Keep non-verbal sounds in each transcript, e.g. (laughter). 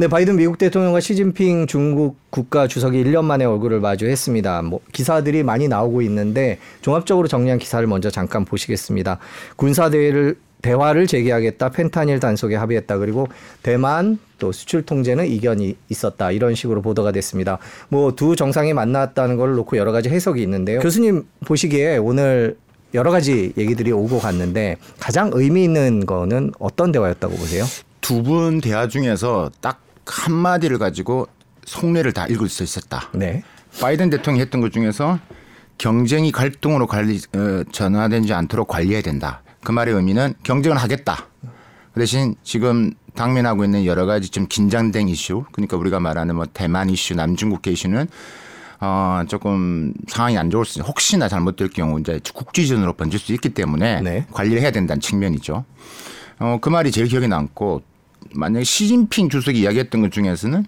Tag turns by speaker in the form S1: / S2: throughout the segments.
S1: 네, 바이든 미국 대통령과 시진핑 중국 국가 주석이 1년 만에 얼굴을 마주했습니다. 뭐 기사들이 많이 나오고 있는데 종합적으로 정리한 기사를 먼저 잠깐 보시겠습니다. 군사 대회를 대화를 재개하겠다. 펜타닐 단속에 합의했다. 그리고 대만 또 수출 통제는 이견이 있었다. 이런 식으로 보도가 됐습니다. 뭐 두 정상이 만났다는 걸 놓고 여러 가지 해석이 있는데요. 교수님 보시기에 오늘 여러 가지 얘기들이 오고 갔는데 가장 의미 있는 거는 어떤 대화였다고 보세요?
S2: 두 분 대화 중에서 딱 한마디를 가지고 속내를 다 읽을 수 있었다.
S1: 네.
S2: 바이든 대통령이 했던 것 중에서 경쟁이 갈등으로 관리 어, 전환되지 않도록 관리해야 된다. 그 말의 의미는 경쟁을 하겠다. 그 대신 지금 당면하고 있는 여러 가지 좀 긴장된 이슈, 그러니까 우리가 말하는 뭐 대만 이슈, 남중국해 이슈는 어 조금 상황이 안 좋을 수 혹시나 잘못될 경우 이제 국지전으로 번질 수 있기 때문에
S1: 네.
S2: 관리를 해야 된다는 측면이죠. 어 그 말이 제일 기억에 남고 만약에 시진핑 주석이 이야기했던 것 중에서는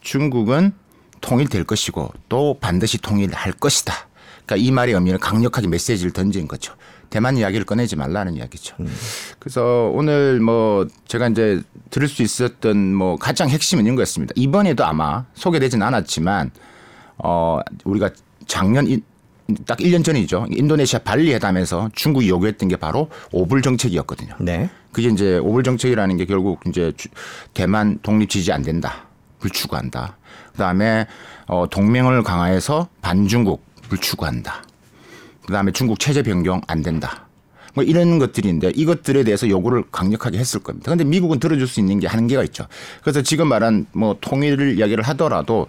S2: 중국은 통일될 것이고 또 반드시 통일할 것이다. 그러니까 이 말의 의미는 강력하게 메시지를 던진 거죠. 대만 이야기를 꺼내지 말라는 이야기죠. 그래서 오늘 뭐 제가 이제 들을 수 있었던 뭐 가장 핵심은 이런 거였습니다. 이번에도 아마 소개되진 않았지만 어 우리가 작년 이- 딱 1년 전이죠. 인도네시아 발리 회담에서 중국이 요구했던 게 바로 오불 정책이었거든요.
S1: 네.
S2: 그게 이제 오불 정책이라는 게 결국 이제 주- 대만 독립 지지 안 된다. 불추구한다. 그다음에 어 동맹을 강화해서 반중국 불추구한다. 그다음에 중국 체제 변경 안 된다. 뭐 이런 것들인데 이것들에 대해서 요구를 강력하게 했을 겁니다. 근데 미국은 들어줄 수 있는 게 한계가 있죠. 그래서 지금 말한 뭐 통일을 이야기를 하더라도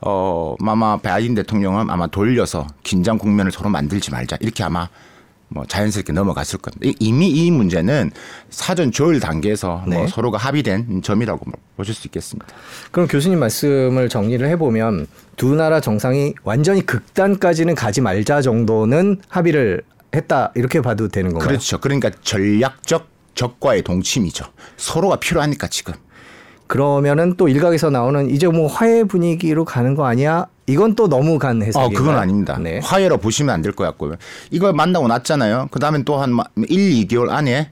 S2: 어 아마 바이든 대통령은 아마 돌려서 긴장 국면을 서로 만들지 말자 이렇게 아마 뭐 자연스럽게 넘어갔을 겁니다. 이- 이미 이 문제는 사전 조율 단계에서 뭐
S1: 네.
S2: 서로가 합의된 점이라고 뭐 보실 수 있겠습니다.
S1: 그럼 교수님 말씀을 정리를 해보면 두 나라 정상이 완전히 극단까지는 가지 말자 정도는 합의를 했다 이렇게 봐도 되는 건가요?
S2: 그렇죠. 그러니까 전략적 적과의 동침이죠. 서로가 필요하니까 지금.
S1: 그러면은 또 일각에서 나오는 이제 뭐 화해 분위기로 가는 거 아니야? 이건 또 너무 간
S2: 어,
S1: 해석인가요?
S2: 그건 아닙니다.
S1: 네.
S2: 화해로 보시면 안 될 것 같고요. 이거 만나고 났잖아요. 그 다음에 또한 1, 2개월 안에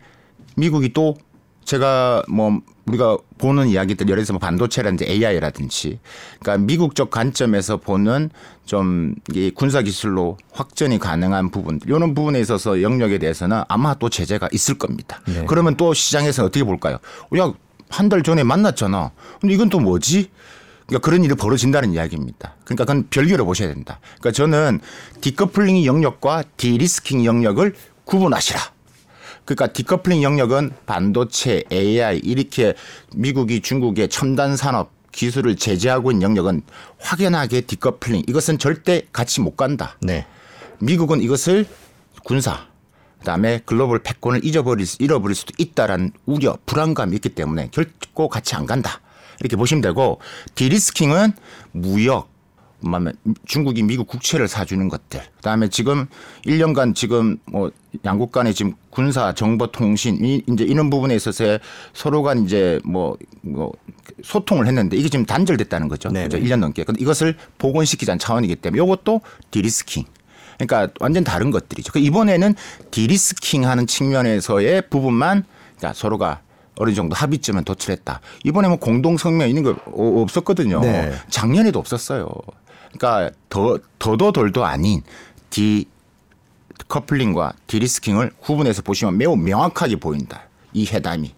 S2: 미국이 또 제가 뭐 우리가 보는 이야기들 예를 들어서 뭐 반도체라든지 AI라든지 그러니까 미국적 관점에서 보는 좀 이 군사 기술로 확전이 가능한 부분 이런 부분에 있어서 영역에 대해서는 아마 또 제재가 있을 겁니다.
S1: 네.
S2: 그러면 또 시장에서 어떻게 볼까요? 야, 한 달 전에 만났잖아. 근데 이건 또 뭐지? 그러니까 그런 일이 벌어진다는 이야기입니다. 그러니까 그건 별개로 보셔야 된다. 그러니까 저는 디커플링 영역과 de-risking 영역을 구분하시라. 그러니까 디커플링 영역은 반도체, AI 이렇게 미국이 중국의 첨단 산업 기술을 제재하고 있는 영역은 확연하게 디커플링 이것은 절대 같이 못 간다.
S1: 네.
S2: 미국은 이것을 군사 그다음에 글로벌 패권을 잊어버릴 수, 잃어버릴 수도 있다라는 우려, 불안감이 있기 때문에 결코 같이 안 간다. 이렇게 보시면 되고 de-risking은 무역 중국이 미국 국채를 사주는 것들. 그다음에 지금 1년간 지금 뭐 양국 간의 지금 군사 정보 통신 이 이제 이런 부분에 있어서 서로 간 이제 뭐, 뭐 소통을 했는데 이게 지금 단절됐다는 거죠. 그죠? 1년 넘게. 근데 이것을 복원시키자는 차원이기 때문에 이것도 de-risking. 그러니까 완전 다른 것들이죠. 그 이번에는 de-risking 하는 측면에서의 부분만 그러니까 서로가 어느 정도 합의점에 도출했다. 이번에 뭐 공동 성명 있는 거 어- 없었거든요.
S1: 네.
S2: 작년에도 없었어요. 그러니까 더 더도 덜도 아닌 디 커플링과 디리스킹을 구분해서 보시면 매우 명확하게 보인다. 이 회담이.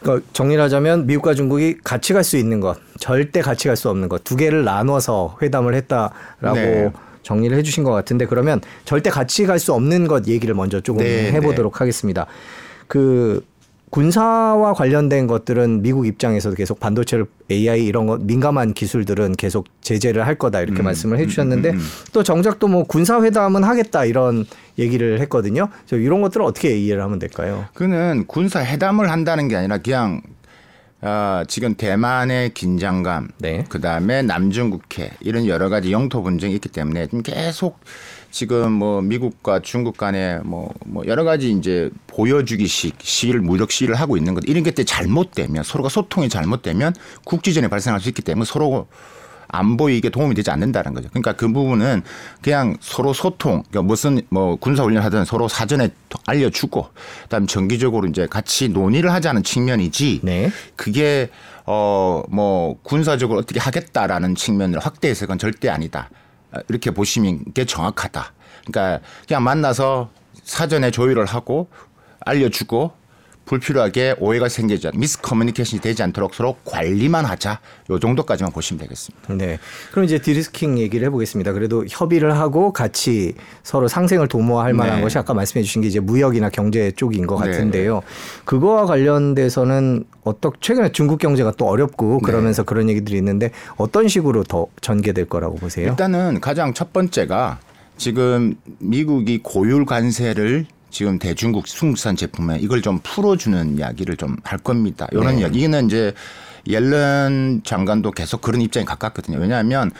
S1: 그러니까 정리를 하자면 미국과 중국이 같이 갈 수 있는 것, 절대 같이 갈 수 없는 것 두 개를 나눠서 회담을 했다라고
S2: 네.
S1: 정리를 해주신 것 같은데 그러면 절대 같이 갈 수 없는 것 얘기를 먼저 조금
S2: 네,
S1: 해보도록 하겠습니다. 그 군사와 관련된 것들은 미국 입장에서도 계속 반도체를 AI 이런 것 민감한 기술들은 계속 제재를 할 거다 이렇게 말씀을 해주셨는데 또 정작 또 뭐 군사 회담은 하겠다 이런 얘기를 했거든요. 저 이런 것들을 어떻게 이해를 하면 될까요?
S2: 그는 군사 회담을 한다는 게 아니라 그냥 어, 지금 대만의 긴장감,
S1: 네.
S2: 그 다음에 남중국해 이런 여러 가지 영토 분쟁이 있기 때문에 좀 계속 지금 뭐 미국과 중국 간에 뭐, 뭐 여러 가지 이제 보여주기식 시위를 무력 시위를 하고 있는 것 이런 게 잘못되면 서로가 소통이 잘못되면 국지전에 발생할 수 있기 때문에 서로 안 보 이익에 도움이 되지 않는다는 거죠. 그러니까 그 부분은 그냥 서로 소통, 그러니까 무슨 뭐 군사 훈련 하든 서로 사전에 알려주고, 그다음 정기적으로 이제 같이 논의를 하자는 측면이지.
S1: 네.
S2: 그게 어 뭐 군사적으로 어떻게 하겠다라는 측면을 확대해서 그건 절대 아니다. 이렇게 보시면 게 정확하다. 그러니까 그냥 만나서 사전에 조율을 하고 알려주고 불필요하게 오해가 생기지 않, 미스커뮤니케이션이 되지 않도록 서로 관리만 하자. 요 정도까지만 보시면 되겠습니다.
S1: 네. 그럼 이제 디리스킹 얘기를 해보겠습니다. 그래도 협의를 하고 같이 서로 상생을 도모할 만한
S2: 네.
S1: 것이 아까 말씀해 주신 게 이제 무역이나 경제 쪽인 것
S2: 네.
S1: 같은데요. 그거와 관련돼서는 어떻 최근에 중국 경제가 또 어렵고
S2: 네.
S1: 그러면서 그런 얘기들이 있는데 어떤 식으로 더 전개될 거라고 보세요?
S2: 일단은 가장 첫 번째가 지금 미국이 고율 관세를 지금 대중국 중국산 제품에 이걸 좀 풀어주는 이야기를 좀 할 겁니다. 이런
S1: 네.
S2: 이야기. 이거는 이제 옐런 장관도 계속 그런 입장에 가깝거든요. 왜냐하면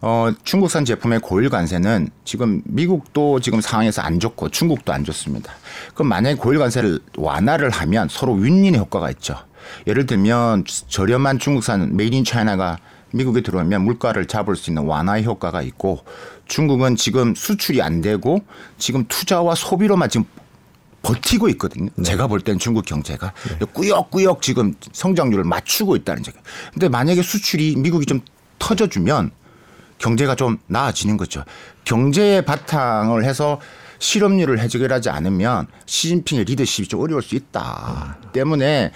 S2: 어, 중국산 제품의 고율 관세는 지금 미국도 지금 상황에서 안 좋고 중국도 안 좋습니다. 그럼 만약에 고율 관세를 완화를 하면 서로 윈윈의 효과가 있죠. 예를 들면 저렴한 중국산 made in China가 미국에 들어오면 물가를 잡을 수 있는 완화의 효과가 있고 중국은 지금 수출이 안 되고 지금 투자와 소비로만 지금 버티고 있거든요. 제가 볼 때는 중국 경제가 꾸역꾸역 지금 성장률을 맞추고 있다는 얘기. 근데 만약에 수출이 미국이 좀 터져주면 경제가 좀 나아지는 거죠. 경제의 바탕을 해서 실업률을 해결하지 않으면 시진핑의 리더십이 좀 어려울 수 있다. 때문에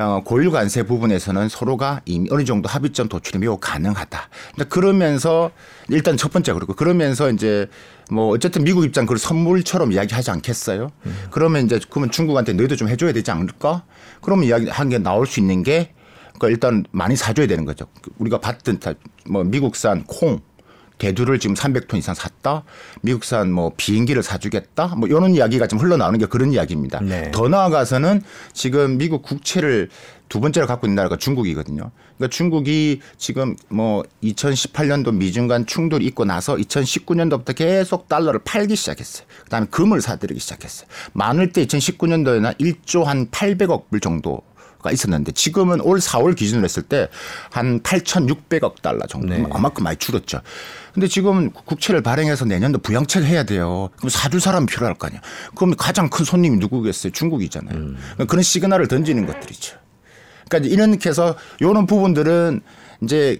S2: 어, 고율 관세 부분에서는 서로가 이미 어느 정도 합의점 도출이 매우 가능하다. 근데 그러면서 일단 첫 번째 그렇고 그러면서 이제 뭐 어쨌든 미국 입장 그걸 선물처럼 이야기하지 않겠어요? 그러면 이제 그러면 중국한테 너희도 좀 해줘야 되지 않을까? 그러면 이야기 한 게 나올 수 있는 게 그러니까 일단 많이 사줘야 되는 거죠. 우리가 다- 뭐 미국산 콩, 대두를 지금 300톤 이상 샀다. 미국산 뭐 비행기를 사주겠다. 뭐 이런 이야기가 좀 흘러나오는 게 그런 이야기입니다.
S1: 네.
S2: 더 나아가서는 지금 미국 국채를 두 번째로 갖고 있는 나라가 중국이거든요. 그러니까 중국이 지금 뭐 2018년도 미중 간 충돌이 있고 나서 2019년도부터 계속 달러를 팔기 시작했어요. 그다음에 금을 사들이기 시작했어요. 많을 때 2019년도에는 1조 한 800억 불 정도 가 있었는데 지금은 올 4월 기준으로 했을 때 한 8,600억 달러 정도
S1: 네.
S2: 아마큼 많이 줄었죠. 근데 지금 국채를 발행해서 내년도 부양책 해야 돼요. 그럼 사줄 사람이 필요할 거 아니야. 그럼 가장 큰 손님이 누구겠어요? 중국이잖아요. 그러니까 그런 시그널을 던지는 것들이죠. 그러니까 이렇게 해서 이런 부분들은 이제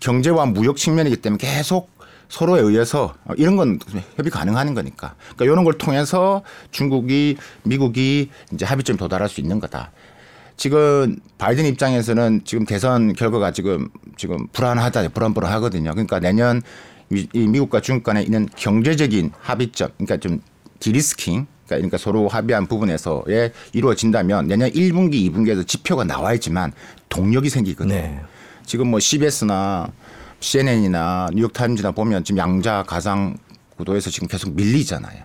S2: 경제와 무역 측면이기 때문에 계속 서로에 의해서 이런 건 협의 가능한 거니까. 그러니까 이런 걸 통해서 중국이 미국이 이제 합의점에 도달할 수 있는 거다. 지금 바이든 입장에서는 지금 대선 결과가 지금 지금 불안하다, 불안불안하거든요. 그러니까 내년 이이 미국과 중국 간에 있는 경제적인 합의점, 그러니까 좀 디리스킹, 그러니까 서로 합의한 부분에서에 이루어진다면 내년 1분기, 2분기에서 지표가 나와야지만 동력이 생기거든요.
S1: 네.
S2: 지금 뭐 CBS나 CNN이나 뉴욕타임즈나 보면 지금 양자 가상 구도에서 지금 계속 밀리잖아요.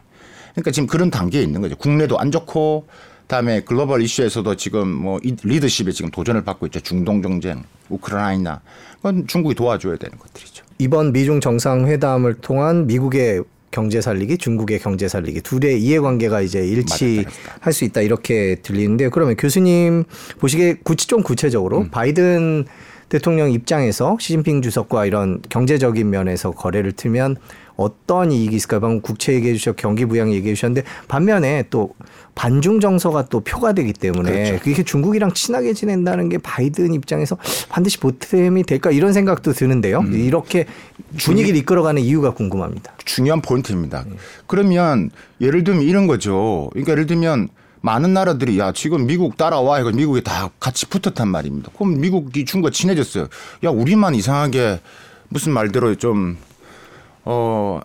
S2: 그러니까 지금 그런 단계에 있는 거죠. 국내도 안 좋고 그 다음에 글로벌 이슈에서도 지금 뭐이 리더십에 지금 도전을 받고 있죠. 중동 정쟁, 우크라이나. 그건 중국이 도와줘야 되는 것들이죠.
S1: 이번 미중 정상회담을 통한 미국의 경제 살리기, 중국의 경제 살리기 둘의 이해관계가 이제 일치할 수 있다 이렇게 들리는데요. 그러면 교수님 보시기에 구치 좀 구체적으로
S2: 음.
S1: 바이든 대통령 입장에서 시진핑 주석과 이런 경제적인 면에서 거래를 틀면 어떤 이익이 있을까요? 방금 국채 얘기해 주셨고 경기 부양 얘기해 주셨는데 반면에 또 반중 정서가 또 표가 되기 때문에
S2: 그렇죠.
S1: 그게 중국이랑 친하게 지낸다는 게 바이든 입장에서 반드시 보탬이 될까 이런 생각도 드는데요.
S2: 음.
S1: 이렇게 분위기를 이끌어가는 이유가 궁금합니다.
S2: 중요한 포인트입니다.
S1: 네.
S2: 그러면 예를 들면 이런 거죠. 그러니까 예를 들면 많은 나라들이 야 지금 미국 따라와 이거 미국이 다 같이 붙었단 말입니다. 그럼 미국이 중국과 친해졌어요. 야 우리만 이상하게 무슨 말대로 좀 어.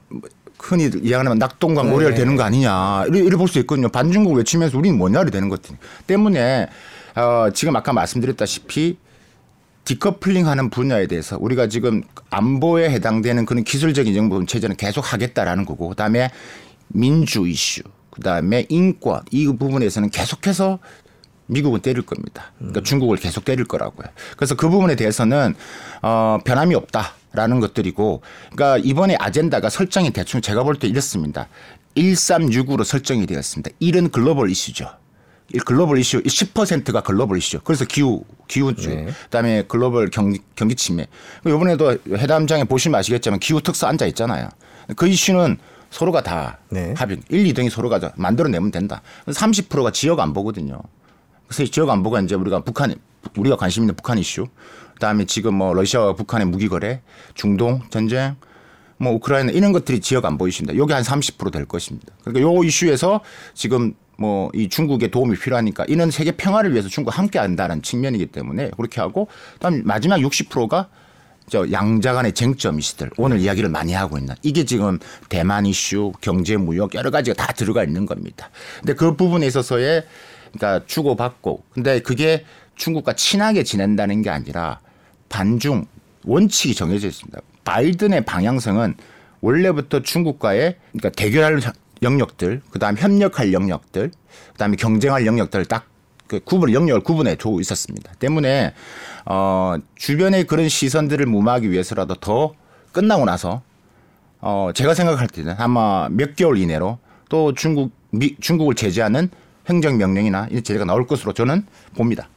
S2: 흔히 이야기하면 낙동강
S1: 네.
S2: 오리알 되는 거 아니냐 이래, 이래 볼 수 있거든요. 반중국 외치면서 우리는 뭐냐를 되는 것 때문에 어, 지금 아까 말씀드렸다시피 디커플링하는 분야에 대해서 우리가 지금 안보에 해당되는 그런 기술적인 정보 체제는 계속 하겠다라는 거고 그다음에 민주 이슈 그다음에 인권 이 부분에서는 계속해서 미국은 때릴 겁니다. 그러니까 중국을 계속 때릴 거라고요. 그래서 그 부분에 대해서는 어 변함이 없다라는 것들이고 그러니까 이번에 아젠다가 설정이 대충 제가 볼 때 이렇습니다. 1365로 설정이 되었습니다. 이런 글로벌 이슈죠. 이 글로벌 이슈 10%가 글로벌 이슈. 그래서 기후 기후주
S1: 네.
S2: 그다음에 글로벌 경기 경기 침해. 이번에도 회담장에 보시면 아시겠지만 기후 특사 앉아 있잖아요. 그 이슈는 서로가 다
S1: 네.
S2: 합의 1, 2등이 서로가 다 만들어내면 된다. 30%가 지역 안보거든요. 그래서 이 지역 안보가 이제 우리가 북한 우리가 관심 있는 북한 이슈, 그다음에 지금 뭐 러시아와 북한의 무기 거래, 중동 전쟁, 뭐 우크라이나 이런 것들이 지역 안보 이슈입니다. 여기 한 30%될 것입니다. 그러니까 요 이슈에서 지금 뭐 이 중국의 도움이 필요하니까 이는 세계 평화를 위해서 중국 함께 한다는 측면이기 때문에 그렇게 하고 그다음 마지막 60%가 저 양자 간의 쟁점 이슈들 오늘 이야기를 많이 하고 있는 이게 지금 대만 이슈, 경제 무역 여러 가지가 다 들어가 있는 겁니다. 근데 그 부분에 있어서의 그러니까 주고받고 근데 그게 중국과 친하게 지낸다는 게 아니라 반중 원칙이 정해져 있습니다. 바이든의 방향성은 원래부터 중국과의 그러니까 대결할 영역들, 그다음 협력할 영역들, 그다음에 경쟁할 영역들을 딱 그 구분 영역을 구분해 두고 있었습니다. 때문에 어 주변의 그런 시선들을 무마하기 위해서라도 더 끝나고 나서 어 제가 생각할 때는 아마 몇 개월 이내로 또 중국 미, 중국을 제재하는 행정 명령이나 이 제재가 나올 것으로 저는 봅니다.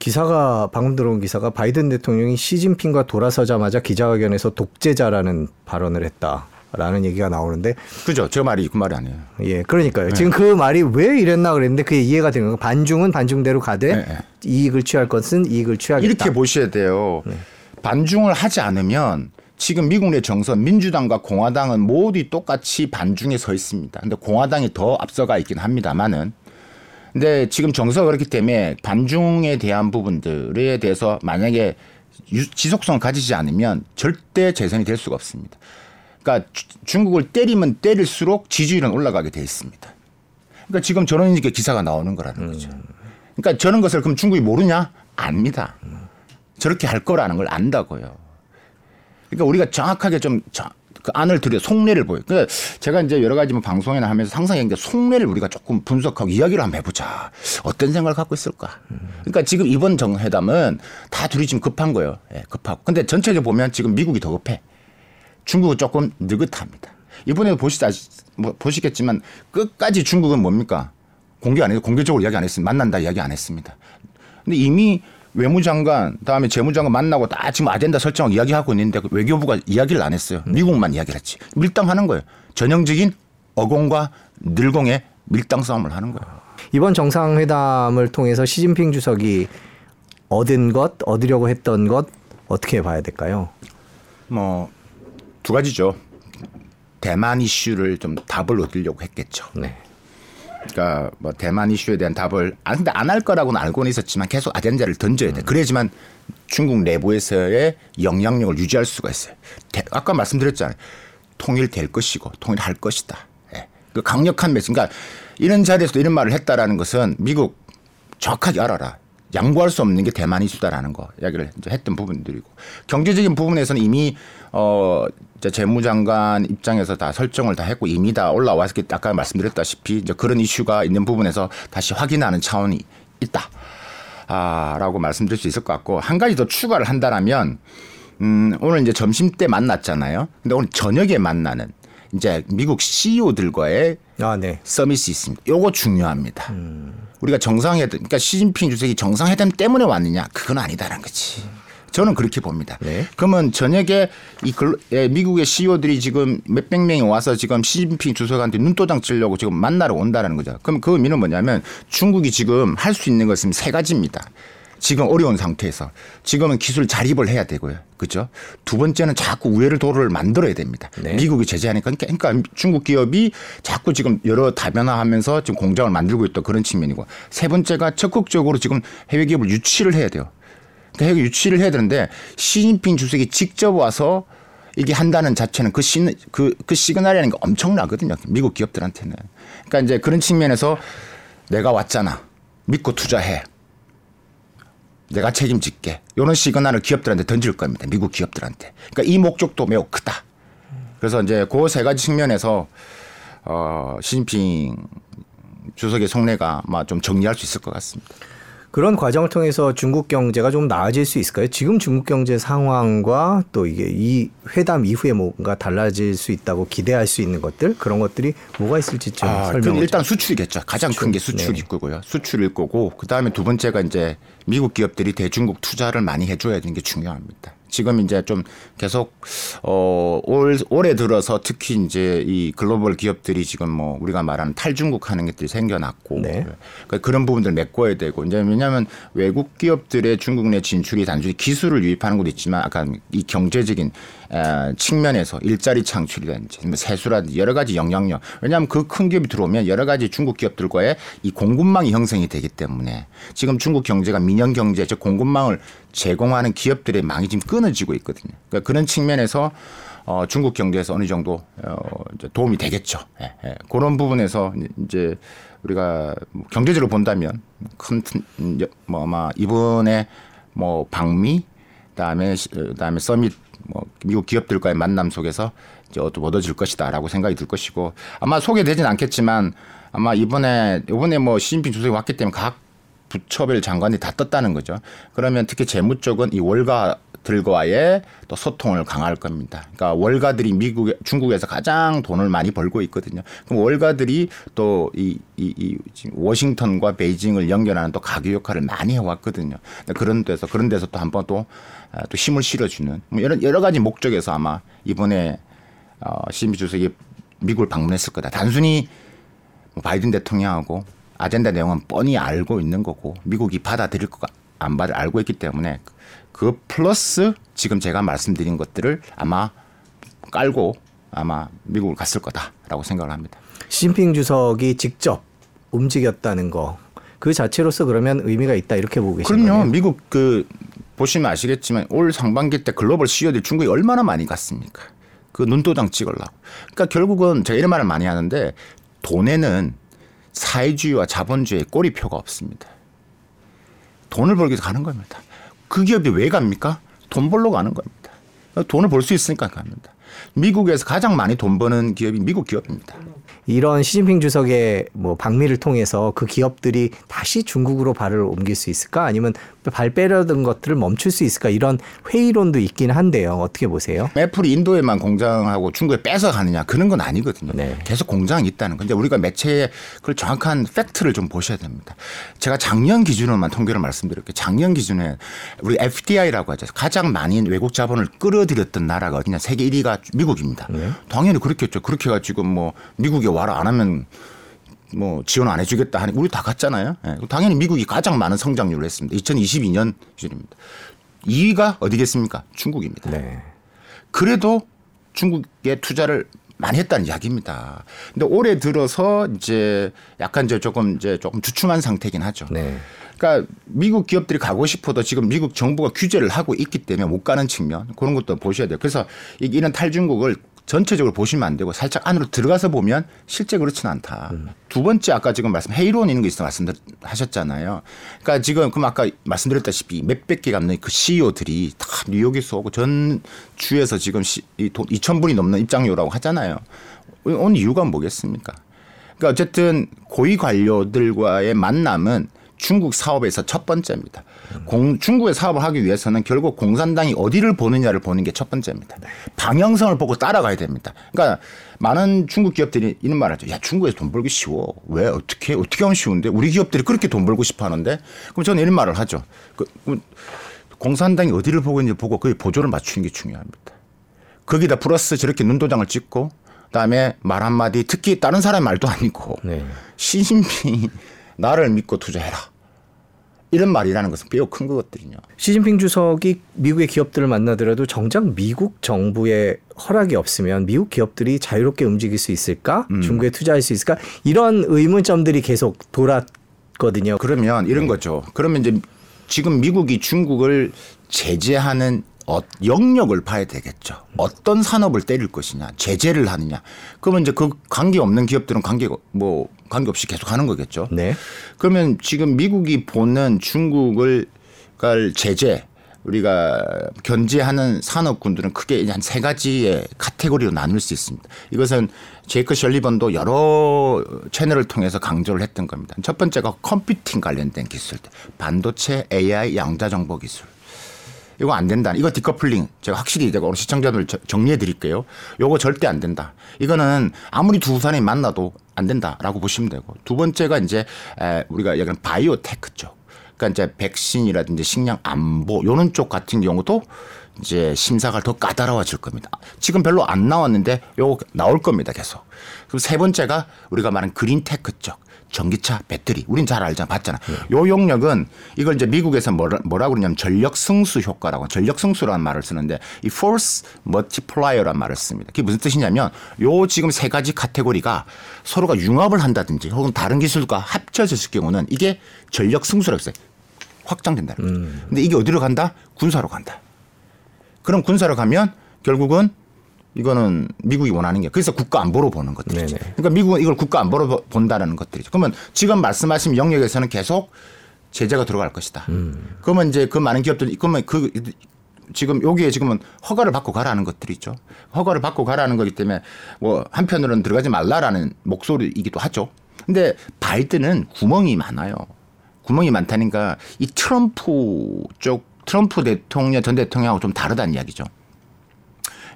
S1: 기사가 방금 들어온 기사가 바이든 대통령이 시진핑과 돌아서자마자 기자회견에서 독재자라는 발언을 했다 라는 얘기가 나오는데
S2: 그죠? 제 말이 그 말이 아니에요.
S1: 예 그러니까요
S2: 네.
S1: 지금 그 말이 왜 이랬나 그랬는데 그게 이해가 되는 거예요 반중은 반중대로 가되
S2: 네, 네.
S1: 이익을 취할 것은 이익을 취하겠다
S2: 이렇게 보셔야 돼요. 반중을 하지 않으면 지금 미국 내 정선 민주당과 공화당은 모두 똑같이 반중에 서 있습니다. 근데 공화당이 더 앞서가 있긴 합니다만은 근데 지금 정서가 그렇기 때문에 반중에 대한 부분들에 대해서 만약에 유- 지속성을 가지지 않으면 절대 재선이 될 수가 없습니다. 그러니까 주- 중국을 때리면 때릴수록 지지율은 올라가게 돼 있습니다. 그러니까 지금 저런 이렇게 기사가 나오는 거라는 거죠. 그러니까 저런 것을 그럼 중국이 모르냐? 압니다. 저렇게 할 거라는 걸 안다고요. 그러니까 우리가 정확하게 좀 그 안을 들여 속내를 보여. 그러니까 제가 이제 여러 가지 뭐 방송이나 하면서 상상 얘기인데 속내를 우리가 조금 분석하고 이야기를 한번 해보자. 어떤 생각을 갖고 있을까? 그러니까 지금 이번 정회담은 다 둘이 지금 급한 거예요. 예, 급하고. 근데 전체적으로 보면 지금 미국이 더 급해. 중국은 조금 느긋합니다. 이번에도 보시다 뭐 보시겠지만 끝까지 중국은 뭡니까? 공개 안 해서 공개적으로 이야기 안 했습니다. 만난다 이야기 안 했습니다. 근데 이미 외무장관 다음에 재무장관 만나고 다 지금 아젠다 설정하고 이야기하고 있는데 그 외교부가 이야기를 안 했어요. 미국만 이야기를 했지. 밀당하는 거예요. 전형적인 어공과 늘공의 밀당 싸움을 하는 거예요.
S1: 이번 정상회담을 통해서 시진핑 주석이 얻은 것 얻으려고 했던 것 어떻게 봐야 될까요?
S2: 뭐 두 가지죠. 대만 이슈를 좀 답을 얻으려고 했겠죠.
S1: 네.
S2: 그러니까 뭐 대만 이슈에 대한 답을 아 근데 안 할 거라고는 알고는 있었지만 계속 아젠다를 던져야 돼. 그래야지만 중국 내부에서의 영향력을 유지할 수가 있어요. 대- 아까 말씀드렸잖아요. 통일될 것이고 통일할 것이다. 예. 그 강력한 메시지. 그러니까 이런 자리에서 이런 말을 했다라는 것은 미국 정확하게 알아라. 양보할 수 없는 게 대만 이슈다라는 거 이야기를 이제 했던 부분들이고 경제적인 부분에서는 이미 어 이제 재무장관 입장에서 다 설정을 다 했고 이미 다 올라와서 아까 말씀드렸다시피 이제 그런 이슈가 있는 부분에서 다시 확인하는 차원이 있다. 아라고 말씀드릴 수 있을 것 같고 한 가지 더 추가를 한다라면 음 오늘 이제 점심 때 만났잖아요. 근데 오늘 저녁에 만나는 이제 미국 CEO들과의
S1: 아, 네.
S2: 서밋이 있습니다. 요거 중요합니다. 우리가 정상회담, 그러니까 시진핑 주석이 정상회담 때문에 왔느냐? 그건 아니다라는 거지. 저는 그렇게 봅니다.
S1: 네.
S2: 그러면 저녁에 이 글로- 예, 미국의 CEO들이 지금 몇백 명이 와서 지금 시진핑 주석한테 눈도장 치려고 지금 만나러 온다라는 거죠. 그럼 그 의미는 뭐냐면 중국이 지금 할 수 있는 것은 세 가지입니다. 지금 어려운 상태에서 지금은 기술 자립을 해야 되고요. 그죠? 두 번째는 자꾸 우회를 도로를 만들어야 됩니다.
S1: 네.
S2: 미국이 제재하니까 그러니까, 그러니까 중국 기업이 자꾸 지금 여러 다변화하면서 지금 공장을 만들고 있다 그런 측면이고 세 번째가 적극적으로 지금 해외 기업을 유치를 해야 돼요. 그러니까 해외 유치를 해야 되는데 시진핑 주석이 직접 와서 이게 한다는 자체는 그 시, 그, 그 시그널이라는 게 엄청나거든요. 미국 기업들한테는. 그러니까 이제 그런 측면에서 내가 왔잖아. 믿고 투자해. 내가 책임질게. 이런 시그널을 기업들한테 던질 겁니다. 미국 기업들한테. 그러니까 이 목적도 매우 크다. 그래서 이제 그 세 가지 측면에서 어, 시진핑 주석의 속내가 아마 좀 정리할 수 있을 것 같습니다.
S1: 그런 과정을 통해서 중국 경제가 좀 나아질 수 있을까요? 지금 중국 경제 상황과 또 이게 이 회담 이후에 뭔가 달라질 수 있다고 기대할 수 있는 것들 그런 것들이 뭐가 있을지 좀
S2: 아,
S1: 설명.
S2: 그럼 일단 수출이겠죠. 가장 큰게
S1: 수출.
S2: 수출일
S1: 네.
S2: 거고요. 수출일 거고 그 다음에 두 번째가 이제 미국 기업들이 대중국 투자를 많이 해줘야 되는 게 중요합니다. 지금 이제 좀 계속 어 올 올해 들어서 특히 이제 이 글로벌 기업들이 지금 뭐 우리가 말하는 탈중국 하는 것들이 생겨났고
S1: 네.
S2: 그러니까 그런 부분들 메꿔야 되고 이제 왜냐하면 외국 기업들의 중국 내 진출이 단순히 기술을 유입하는 것도 있지만 아까 이 경제적인 에, 측면에서 일자리 창출이라든지 뭐 세수라든지 여러 가지 영향력 왜냐하면 그 큰 기업이 들어오면 여러 가지 중국 기업들과의 이 공급망이 형성이 되기 때문에 지금 중국 경제가 민영 경제 즉 공급망을 제공하는 기업들의 망이 지금 끊어지고 있거든요. 그러니까 그런 측면에서 어, 중국 경제에서 어느 정도 어, 도움이 되겠죠. 예, 예. 그런 부분에서 이제 우리가 뭐 경제적으로 본다면 큰 뭐 아마 이번에 뭐 방미 그다음에 시- 그다음에 서밋 뭐 미국 기업들과의 만남 속에서 이제 얻- 얻어질 것이다라고 생각이 들 것이고 아마 소개되진 않겠지만 아마 이번에 이번에 뭐 시진핑 주석이 왔기 때문에 각 부처별 장관이 다 떴다는 거죠. 그러면 특히 재무 쪽은 이 월가 들과의 또 소통을 강화할 겁니다. 그러니까 월가들이 미국 중국에서 가장 돈을 많이 벌고 있거든요. 그럼 월가들이 또 이 이 이 워싱턴과 베이징을 연결하는 또 가교 역할을 많이 해왔거든요. 그런 데서 그런 데서 또 한번또 아, 또 힘을 실어주는 뭐 여러 여러 가지 목적에서 아마 이번에 어, 시진핑 주석이 미국을 방문했을 거다. 단순히 뭐 바이든 대통령하고 아젠다 내용은 뻔히 알고 있는 거고 미국이 받아들일 거가 안 받을 알고 있기 때문에 그 플러스 지금 제가 말씀드린 것들을 아마 깔고 아마 미국을 갔을 거다라고 생각을 합니다.
S1: 시진핑 주석이 직접 움직였다는 거. 그 자체로서 그러면 의미가 있다 이렇게 보고 계신
S2: 그럼요.
S1: 거예요.
S2: 미국 그 보시면 아시겠지만 올 상반기 때 글로벌 CEO들이 중국에 얼마나 많이 갔습니까? 그 눈도장 찍으려고. 그러니까 결국은 제가 이런 말을 많이 하는데 돈에는 사회주의와 자본주의의 꼬리표가 없습니다. 돈을 벌기 위해서 가는 겁니다. 그 기업이 왜 갑니까? 돈 벌러 가는 겁니다. 돈을 벌 수 있으니까 갑니다. 미국에서 가장 많이 돈 버는 기업이 미국 기업입니다.
S1: 이런 시진핑 주석의 뭐 방미를 통해서 그 기업들이 다시 중국으로 발을 옮길 수 있을까? 아니면 발 빼려던 것들을 멈출 수 있을까? 이런 회의론도 있긴 한데요. 어떻게 보세요?
S2: 애플이 인도에만 공장하고 중국에 뺏어 가느냐 그런 건 아니거든요.
S1: 네.
S2: 계속 공장이 있다는 건데 우리가 매체에 그걸 정확한 팩트를 좀 보셔야 됩니다. 제가 작년 기준으로만 통계를 말씀드릴게요. 작년 기준에 우리 FDI라고 하죠. 가장 많이 외국 자본을 끌어들였던 나라가 어디냐? 세계 1위가 미국입니다. 당연히 그렇겠죠. 그렇게 해가지고 뭐 미국에 와라 안 하면 뭐 지원 안 해주겠다 하니 우리 다 갔잖아요. 예. 당연히 미국이 가장 많은 성장률을 했습니다. 2022년 기준입니다. 2위가 어디겠습니까? 중국입니다.
S1: 네.
S2: 그래도 중국에 투자를 많이 했다는 이야기입니다. 근데 올해 들어서 이제 약간 이제 조금 이제 조금 주춤한 상태긴 하죠.
S1: 네.
S2: 그러니까 미국 기업들이 가고 싶어도 지금 미국 정부가 규제를 하고 있기 때문에 못 가는 측면 그런 것도 보셔야 돼요. 그래서 이- 이런 탈중국을 전체적으로 보시면 안 되고 살짝 안으로 들어가서 보면 실제 그렇지는 않다. 두 번째 아까 지금 말씀 회의론 있는 거 있어 말씀하셨잖아요. 그러니까 지금 그럼 아까 말씀드렸다시피 몇백 개가 넘는 그 CEO들이 다 뉴욕에서 오고 전 주에서 지금 시, 이 돈 2천 분이 넘는 입장료라고 하잖아요. 온 이유가 뭐겠습니까? 그러니까 어쨌든 고위 관료들과의 만남은 중국 사업에서 첫 번째입니다. 공, 중국의 사업을 하기 위해서는 결국 공산당이 어디를 보느냐를 보는 게 첫 번째입니다. 방향성을 보고 따라가야 됩니다. 그러니까 많은 중국 기업들이 이런 말을 하죠. 야, 중국에서 돈 벌기 쉬워. 왜? 어떻게? 어떻게 하면 쉬운데? 우리 기업들이 그렇게 돈 벌고 싶어 하는데? 그럼 저는 이런 말을 하죠. 그, 그 공산당이 어디를 보고 있는지 보고 그의 보조를 맞추는 게 중요합니다. 거기다 플러스 저렇게 눈도장을 찍고 그다음에 말 한마디 특히 다른 사람 말도 아니고
S1: 네. (laughs)
S2: 시진핑이 나를 믿고 투자해라. 이런 말이라는 것은 매우 큰 거거든요.
S1: 시진핑 주석이 미국의 기업들을 만나더라도 정작 미국 정부의 허락이 없으면 미국 기업들이 자유롭게 움직일 수 있을까? 중국에 투자할 수 있을까? 이런 의문점들이 계속 돌았거든요.
S2: 그러면 이런 거죠. 그러면 이제 지금 미국이 중국을 제재하는 어, 영역을 봐야 되겠죠. 어떤 산업을 때릴 것이냐, 제재를 하느냐. 그러면 이제 그 관계 없는 기업들은 관계 뭐 관계 없이 계속 하는 거겠죠.
S1: 네.
S2: 그러면 지금 미국이 보는 중국을 갈 제재 우리가 견제하는 산업군들은 크게 한 세 가지의 카테고리로 나눌 수 있습니다. 이것은 제이크 설리번도 여러 채널을 통해서 강조를 했던 겁니다. 첫 번째가 컴퓨팅 관련된 기술, 반도체, AI, 양자 정보 기술. 이거 안 된다. 이거 디커플링 제가 확실히 제가 시청자들 정리해 드릴게요. 이거 절대 안 된다. 이거는 아무리 두 사람이 만나도 안 된다라고 보시면 되고 두 번째가 이제 우리가 얘기하는 바이오테크 쪽. 그러니까 이제 백신이라든지 식량 안보 요런 쪽 같은 경우도 이제 심사가 더 까다로워질 겁니다. 지금 별로 안 나왔는데 요 나올 겁니다. 계속. 그리고 세 번째가 우리가 말하는 그린테크 쪽. 전기차 배터리. 우린 잘 알잖아. 봤잖아. 네. 요 용역은 이걸 이제 미국에서 뭐라, 뭐라고 그러냐면 전력 승수 효과라고 전력 승수라는 말을 쓰는데 이 force multiplier라는 말을 씁니다. 그게 무슨 뜻이냐면 요 지금 세 가지 카테고리가 서로가 융합을 한다든지 혹은 다른 기술과 합쳐졌을 경우는 이게 전력 승수라고 했어요. 확장된다는 거죠. 음. 근데 이게 어디로 간다? 군사로 간다. 그럼 군사로 가면 결국은 이거는 미국이 원하는 게 그래서 국가 안보로 보는 것들이죠. 네네. 그러니까 미국은 이걸 국가 안보로 본다라는 것들이죠. 그러면 지금 말씀하신 영역에서는 계속 제재가 들어갈 것이다. 음. 그러면 이제 그 많은 기업들이 그러면 그 지금 여기에 지금은 허가를 받고 가라는 것들이죠. 허가를 받고 가라는 거기 때문에 뭐 한편으로는 들어가지 말라라는 목소리이기도 하죠. 근데 바이든은 구멍이 많아요. 구멍이 많다니까 이 트럼프 쪽 트럼프 대통령 전 대통령하고 좀 다르다는 이야기죠.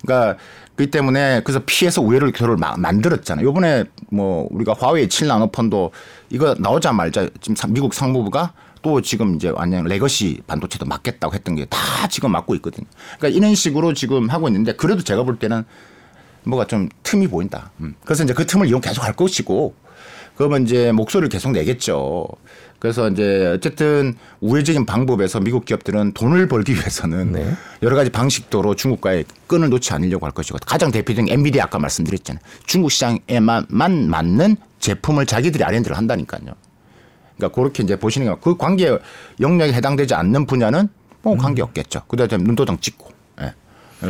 S2: 그러니까 그렇기 때문에 그래서 피해서 우회를 교를 만들었잖아요. 요번에 뭐 우리가 화웨이 7 나노폰도 이거 나오자 말자 지금 미국 상무부가 또 지금 이제 완전 legacy 반도체도 막겠다고 했던 게 다 지금 막고 있거든요. 그러니까 이런 식으로 지금 하고 있는데 그래도 제가 볼 때는 뭐가 좀 틈이 보인다. 음. 그래서 이제 그 틈을 이용 계속 할 것이고 그러면 이제 목소리를 계속 내겠죠. 그래서 이제 어쨌든 우회적인 방법에서 미국 기업들은 돈을 벌기 위해서는 네. 여러 가지 방식도로 중국과의 끈을 놓지 않으려고 할 것이고 가장 대표적인 엔비디아 아까 말씀드렸잖아요. 중국 시장에만 맞는 제품을 자기들이 아렌드를 한다니까요. 그러니까 그렇게 이제 보시는 거. 그 관계 영역에 해당되지 않는 분야는 뭐 관계 없겠죠. 그다음에 눈도장 찍고. 예.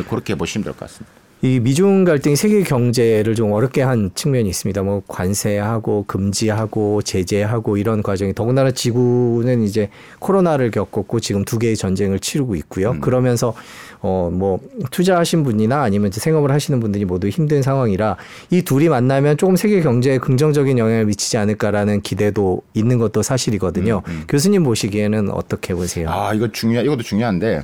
S2: 그렇게 보시면 될 것 같습니다.
S1: 이 미중 갈등이 세계 경제를 좀 어렵게 한 측면이 있습니다. 뭐 관세하고 금지하고 제재하고 이런 과정이 더군다나 지구는 이제 코로나를 겪었고 지금 두 개의 전쟁을 치르고 있고요. 음. 그러면서 어 뭐 투자하신 분이나 아니면 이제 생업을 하시는 분들이 모두 힘든 상황이라 이 둘이 만나면 조금 세계 경제에 긍정적인 영향을 미치지 않을까라는 기대도 있는 것도 사실이거든요. 음, 음. 교수님 보시기에는 어떻게 보세요?
S2: 아 이거 중요 이것도 중요한데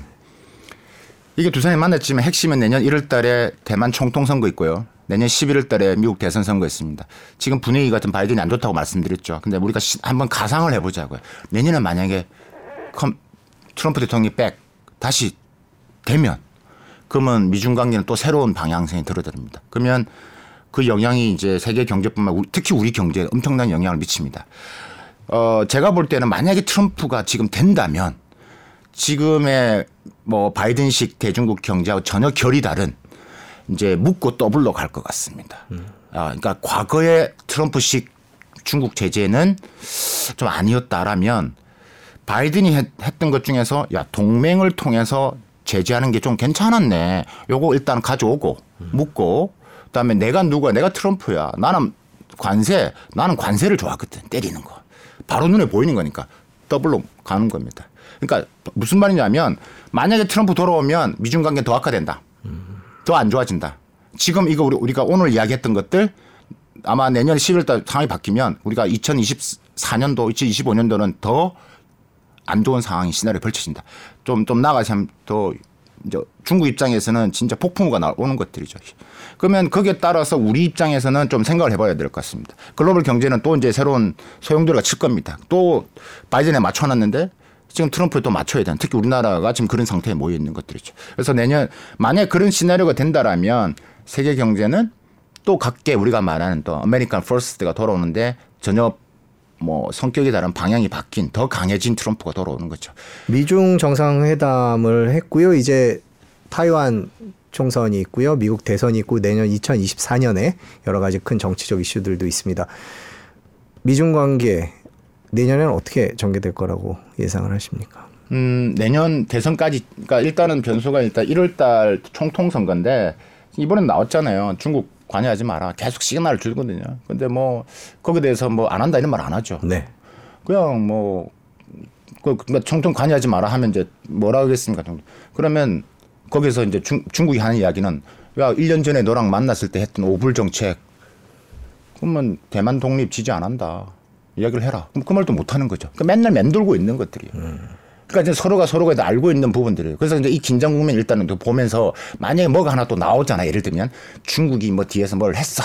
S2: 이게 두 사람이 만났지만 핵심은 내년 1월 달에 대만 총통 선거 있고요. 내년 11월 달에 미국 대선 선거 있습니다. 지금 분위기가 좀 바이든이 안 좋다고 말씀드렸죠. 근데 우리가 한번 가상을 해보자고요. 내년에 만약에 컴, 트럼프 대통령이 백 다시 되면 그러면 미중 관계는 또 새로운 방향성이 들어듭니다. 그러면 그 영향이 이제 세계 경제뿐만 특히 우리 경제에 엄청난 영향을 미칩니다. 어, 제가 볼 때는 만약에 트럼프가 지금 된다면 지금의 뭐 바이든식 대중국 경제하고 전혀 결이 다른 이제 묻고 더블로 갈 것 같습니다. 음. 아, 그러니까 과거의 트럼프식 중국 제재는 좀 아니었다라면 바이든이 했, 했던 것 중에서 야 동맹을 통해서 제재하는 게 좀 괜찮았네. 요거 일단 가져오고 음. 묻고 그다음에 내가 누구야? 내가 트럼프야. 나는 관세. 나는 관세를 좋아하거든. 때리는 거. 바로 눈에 보이는 거니까 더블로 가는 겁니다. 그러니까 무슨 말이냐면 만약에 트럼프 돌아오면 미중 관계 더 악화된다. 더 안 좋아진다. 지금 이거 우리, 우리가 오늘 이야기했던 것들 아마 내년 11월 상황이 바뀌면 우리가 2024년도, 2025년도는 더 안 좋은 상황이 시나리오 펼쳐진다. 좀, 좀 나가서 더 이제 중국 입장에서는 진짜 폭풍우가 나오는 것들이죠. 그러면 거기에 따라서 우리 입장에서는 좀 생각을 해봐야 될 것 같습니다. 글로벌 경제는 또 이제 새로운 소용돌이가 칠 겁니다. 또 바이든에 맞춰놨는데 지금 트럼프에 또 맞춰야 되는 특히 우리나라가 지금 그런 상태에 놓여 있는 것들이죠. 그래서 내년 만약 그런 시나리오가 된다라면 세계 경제는 또 각계 우리가 말하는 또 American first가 돌아오는데 전혀 뭐 성격이 다른 방향이 바뀐 더 강해진 트럼프가 돌아오는 거죠.
S1: 미중 정상회담을 했고요. 이제 타이완 총선이 있고요. 미국 대선이 있고 내년 2024년에 여러 가지 큰 정치적 이슈들도 있습니다. 미중 관계 내년에는 어떻게 전개될 거라고 예상을 하십니까?
S2: 음, 내년 대선까지 그러니까 일단은 변수가 일단 1월 달 총통 선거인데 이번엔 나왔잖아요. 중국 관여하지 마라. 계속 시그널을 주거든요. 근데 뭐 거기에 대해서 뭐 안 한다 이런 말 안 하죠. 네. 그냥 뭐그 그러니까 총통 관여하지 마라 하면 이제 뭐라 하겠습니까? 그러면 거기서 이제 중, 중국이 하는 이야기는 야 1년 전에 너랑 만났을 때 했던 오불 정책 그러면 대만 독립 지지 안 한다. 이야기를 해라. 그럼 그 말도 못 하는 거죠. 그러니까 맨날 맴돌고 있는 것들이에요. 그러니까 이제 서로가 서로가 다 알고 있는 부분들이에요. 그래서 이제 이 긴장 국면 일단은 또 보면서 만약에 뭐가 하나 또 나오잖아. 예를 들면 중국이 뭐 뒤에서 뭘 했어.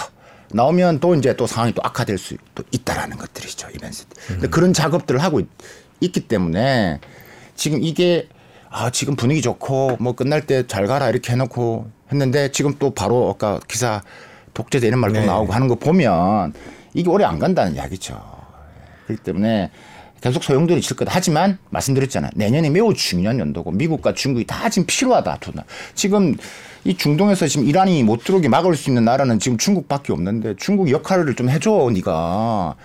S2: 나오면 또 이제 또 상황이 또 악화될 수또 있다라는 것들이죠. 이벤트. 근데 그런 작업들을 하고 있, 있기 때문에 지금 이게 아, 지금 분위기 좋고 뭐 끝날 때 잘 가라 이렇게 해놓고 했는데 지금 또 바로 아까 기사 이런 말도
S1: 네.
S2: 나오고 하는 거 보면 이게 오래 안 간다는 이야기죠. 그렇기 때문에 계속 소용돌이 칠 거다. 하지만 말씀드렸잖아요. 내년이 매우 중요한 연도고 미국과 중국이 다 지금 필요하다. 두 나. 지금 이 중동에서 지금 이란이 못 들어오게 막을 수 있는 나라는 지금 중국밖에 없는데 중국 역할을 좀 해줘 네가.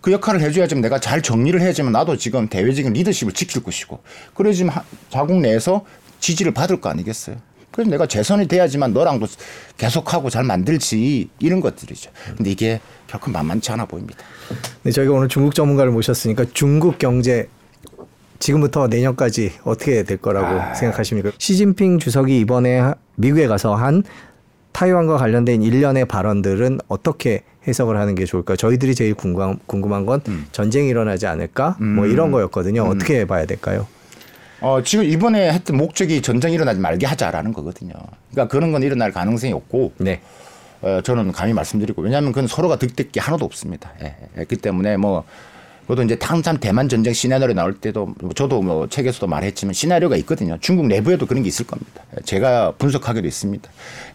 S2: 그 역할을 해줘야지만 내가 잘 정리를 해야지만 나도 지금 대외적인 리더십을 지킬 것이고 그래야지만 하- 자국 내에서 지지를 받을 거 아니겠어요. 그래서 내가 재선이 돼야지만 너랑도 계속하고 잘 만들지 이런 것들이죠. 근데 이게 결코 만만치 않아 보입니다.
S1: 네, 저희가 오늘 중국 전문가를 모셨으니까 중국 경제 지금부터 내년까지 어떻게 될 거라고
S2: 아.
S1: 생각하십니까? 시진핑 주석이 이번에 하- 미국에 가서 한 타이완과 관련된 일련의 발언들은 어떻게 해석을 하는 게 좋을까요? 저희들이 제일 궁금한, 궁금한 건
S2: 음.
S1: 전쟁이 일어나지 않을까? 뭐 이런 거였거든요. 어떻게 봐야 될까요?
S2: 어, 지금 이번에 했던 목적이 전쟁이 일어나지 말게 하자라는 거거든요. 그러니까 그런 건 일어날 가능성이 없고
S1: 네.
S2: 어, 저는 감히 말씀드리고 왜냐하면 그건 서로가 게 하나도 없습니다. 예, 예. 그렇기 때문에 뭐 그것도 이제 항상 대만 전쟁 시나리오 나올 때도 뭐 저도 뭐 책에서도 말했지만 시나리오가 있거든요. 중국 내부에도 그런 게 있을 겁니다. 예, 제가 분석하기도 있습니다.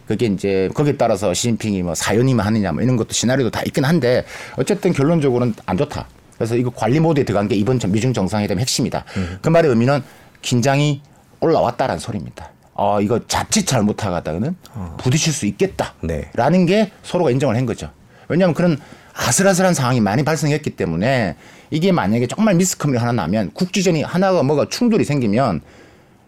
S2: 그게 이제 거기에 따라서 시진핑이 뭐 사연이만 하느냐 뭐 이런 것도 시나리오도 다 있긴 한데 어쨌든 결론적으로는 안 좋다. 그래서 이거 관리 모드에 들어간 게 이번 전- 미중 정상회담 핵심이다. 그 말의 의미는 긴장이 올라왔다라는 소리입니다. 어, 이거 자칫 잘못하다가는 부딪힐 수 있겠다.
S1: 네.
S2: 라는 게 서로가 인정을 한 거죠. 왜냐하면 그런 아슬아슬한 상황이 많이 발생했기 때문에 이게 만약에 정말 미스컴이 하나 나면 국지전이 하나가 뭐가 충돌이 생기면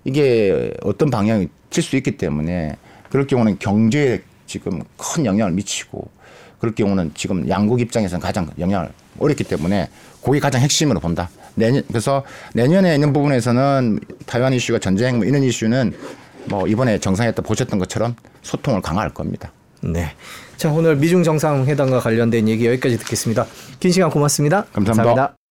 S2: 이게 어떤 방향이 칠 수 있기 때문에 그럴 경우는 경제에 지금 큰 영향을 미치고 그럴 경우는 지금 양국 입장에서는 가장 영향을 어렵기 때문에 그게 가장 핵심으로 본다. 내년 그래서 내년에 있는 부분에서는 타이완 이슈가 전쟁 뭐 이런 이슈는 뭐 이번에 정상회담 보셨던 것처럼 소통을 강화할 겁니다.
S1: 네. 자, 오늘 미중 정상회담과 관련된 얘기 여기까지 듣겠습니다. 긴 시간 고맙습니다.
S2: 감사합니다.